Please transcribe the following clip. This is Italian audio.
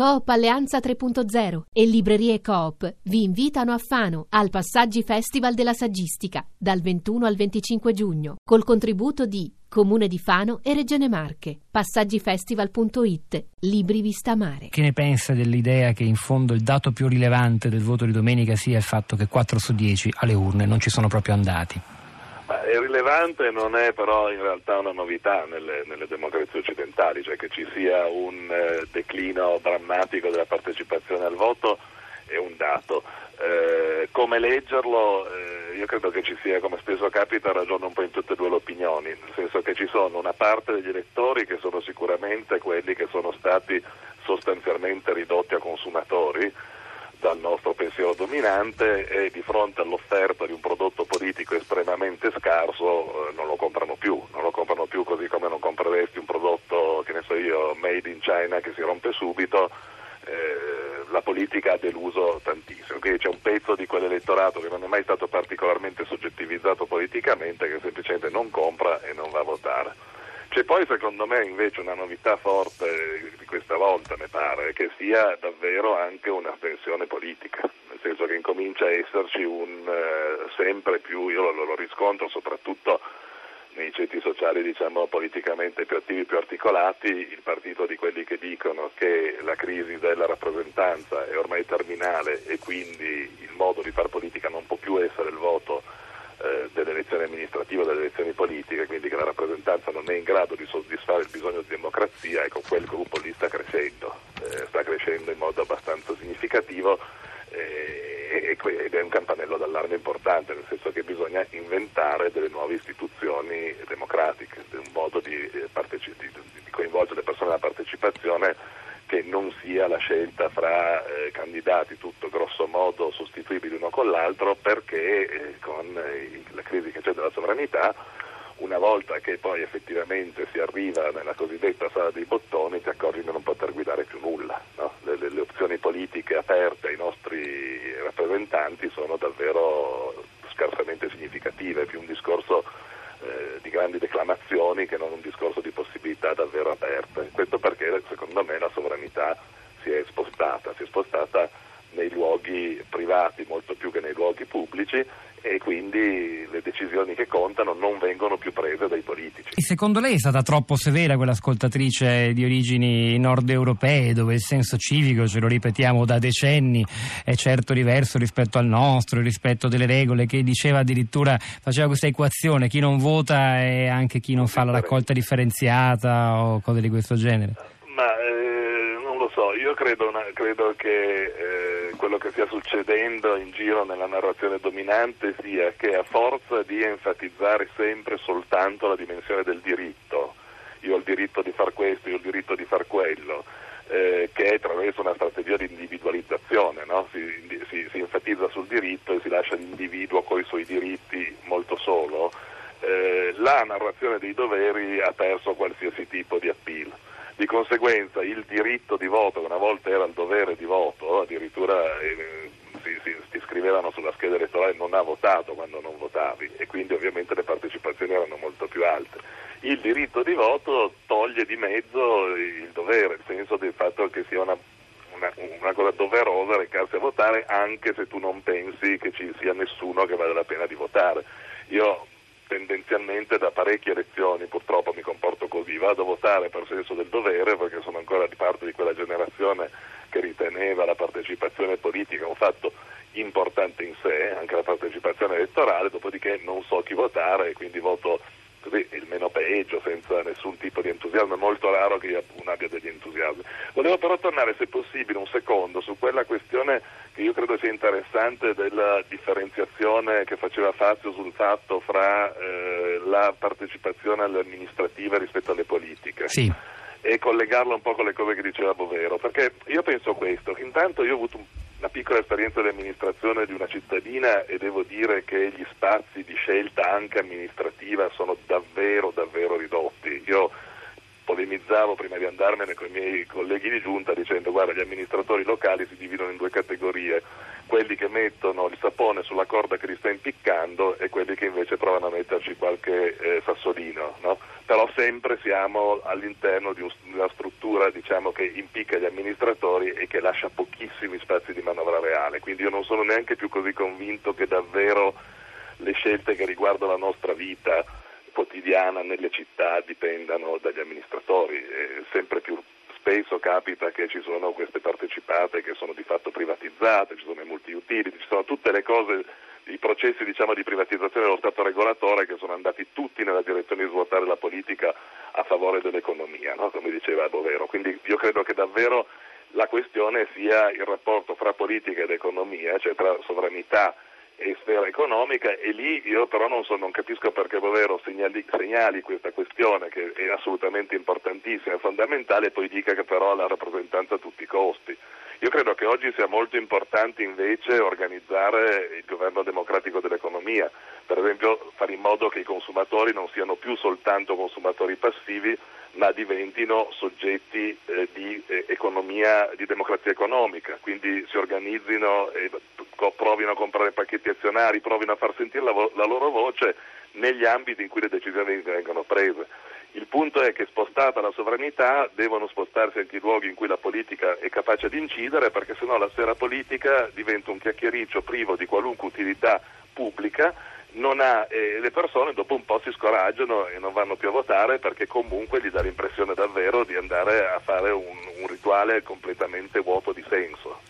Coop Alleanza 3.0 e Librerie Coop vi invitano a Fano al Passaggi Festival della Saggistica dal 21 al 25 giugno col contributo di Comune di Fano e Regione Marche. Passaggifestival.it Libri Vista Mare. Che ne pensa dell'idea che in fondo il dato più rilevante del voto di domenica sia il fatto che 4 su 10 alle urne non ci sono proprio andati? È rilevante, non è però in realtà una novità nelle, nelle democrazie occidentali, cioè che ci sia un eh, declino drammatico della partecipazione al voto è un dato. Eh, come leggerlo? Eh, io credo che ci sia, come spesso capita, ragione un po' in tutte e due le opinioni, nel senso che ci sono una parte degli elettori che sono sicuramente quelli che sono stati sostanzialmente ridotti a consumatori, dal nostro pensiero dominante e di fronte all'offerta di un prodotto politico estremamente scarso eh, non lo comprano più, non lo comprano più così come non compreresti un prodotto, che ne so io, made in China che si rompe subito. Eh, la politica ha deluso tantissimo, quindi c'è un pezzo di quell'elettorato che non è mai stato particolarmente soggettivizzato politicamente che semplicemente non compra e non va a votare. C'è poi secondo me invece una novità forte volta, mi pare, che sia davvero anche una tensione politica, nel senso che incomincia a esserci un eh, sempre più, io lo, lo, riscontro soprattutto nei ceti sociali diciamo politicamente più attivi, più articolati, il partito di quelli che dicono che la crisi della rappresentanza è ormai terminale e quindi il modo di fare politica non può più essere il voto eh, delle elezioni amministrative delle elezioni politiche, quindi che la rappresentanza non è in grado di soddisfare il bisogno di democrazia, ecco quel gruppo lì sta crescendo, eh, sta crescendo in modo abbastanza significativo eh, ed è un d'allarme importante, nel senso che bisogna inventare delle nuove istituzioni democratiche, un modo di, eh, parteci- di, di coinvolgere le persone nella partecipazione che non sia la scelta fra eh, candidati tutto grosso modo sostituibili uno con l'altro perché eh, con eh, la crisi che c'è della sovranità una volta che poi effettivamente si arriva nella cosiddetta sala dei bottoni ti accorgi di non poter guidare più nulla. No? Le, le, le, opzioni politiche aperte ai nostri rappresentanti sono davvero scarsamente significative, è più un discorso eh, di grandi declamazioni che non un discorso di possibilità davvero aperte. Questo perché secondo me la sovranità si è spostata, si è spostata nei luoghi privati molto più che nei luoghi pubblici e quindi le decisioni che contano non vengono più prese dai politici. E secondo lei è stata troppo severa quell'ascoltatrice di origini nord europee dove il senso civico, ce lo ripetiamo da decenni, è certo diverso rispetto al nostro, rispetto delle regole, che diceva addirittura, faceva questa equazione, chi non vota e anche chi non fa la raccolta differenziata o cose di questo genere? Ma eh, non lo so, io credo, una, credo che... Eh, quello che stia succedendo in giro nella narrazione dominante sia che a forza di enfatizzare sempre soltanto la dimensione del diritto, io ho il diritto di far questo, io ho il diritto di far quello, eh, che è attraverso una strategia di individualizzazione, no? si, si, si, enfatizza sul diritto e si lascia l'individuo con i suoi diritti molto solo, eh, la narrazione dei doveri ha perso qualsiasi tipo di appeal. Di conseguenza il diritto di voto, che una volta era il dovere di voto, addirittura eh, si, si, si, scrivevano sulla scheda elettorale non ha votato quando non votavi e quindi ovviamente le partecipazioni erano molto più alte. Il diritto di voto toglie di mezzo il dovere, il senso del fatto che sia una, una, una cosa doverosa recarsi a votare anche se tu non pensi che ci sia nessuno che vale la pena di votare. Io tendenzialmente da parecchie elezioni purtroppo mi comporto così, vado a votare per senso del dovere perché sono ancora di parte di quella generazione che riteneva la partecipazione politica un fatto importante in sé, anche la partecipazione elettorale, dopodiché non so chi votare e quindi voto così il meno peggio, senza nessun tipo di entusiasmo, è molto raro che io abbia degli entusiasmi. Volevo però tornare, se possibile, un secondo su quella questione che io credo sia interessante della differenziazione che faceva Fazio sul fatto fra eh, la partecipazione alle amministrative rispetto alle politiche. Sì. E collegarlo un po' con le cose che diceva Bovero, perché io penso questo, intanto io ho avuto un una piccola esperienza di amministrazione di una cittadina e devo dire che gli spazi di scelta anche amministrativa sono davvero davvero ridotti. Io polemizzavo prima di andarmene con i miei colleghi di giunta dicendo guarda gli amministratori locali si dividono in due categorie, quelli che mettono il sapone sulla corda che li sta impiccando e quelli che invece provano a metterci qualche eh, sassolino, no? però sempre siamo all'interno di una struttura diciamo, che impicca gli amministratori e che lascia pochissimi spazi di manovra reale. Quindi io non sono neanche più così convinto che davvero le scelte che riguardano la nostra vita quotidiana nelle città dipendano dagli amministratori. E sempre più spesso capita che ci sono queste partecipate che sono di fatto privatizzate, ci sono i multi-utility, ci sono tutte le cose i processi diciamo, di privatizzazione dello Stato regolatore che sono andati tutti nella direzione di svuotare la politica a favore dell'economia, no? come diceva Bovero. Quindi io credo che davvero la questione sia il rapporto fra politica ed economia, cioè tra sovranità e sfera economica e lì io però non, so, non capisco perché Bovero segnali, segnali, questa questione che è assolutamente importantissima e fondamentale e poi dica che però la rappresentanza a tutti i costi. Io credo che oggi sia molto importante invece organizzare il governo democratico dell'economia, per esempio fare in modo che i consumatori non siano più soltanto consumatori passivi, ma diventino soggetti eh, di eh, economia, di democrazia economica, quindi si organizzino e provino a comprare pacchetti azionari, provino a far sentire la, vo- la loro voce negli ambiti in cui le decisioni vengono prese. Il punto è che spostata la sovranità devono spostarsi anche i luoghi in cui la politica è capace di incidere perché sennò la sfera politica diventa un chiacchiericcio privo di qualunque utilità pubblica ha, eh, le persone dopo un po' si scoraggiano e non vanno più a votare perché comunque gli dà l'impressione davvero di andare a fare un, un rituale completamente vuoto di senso.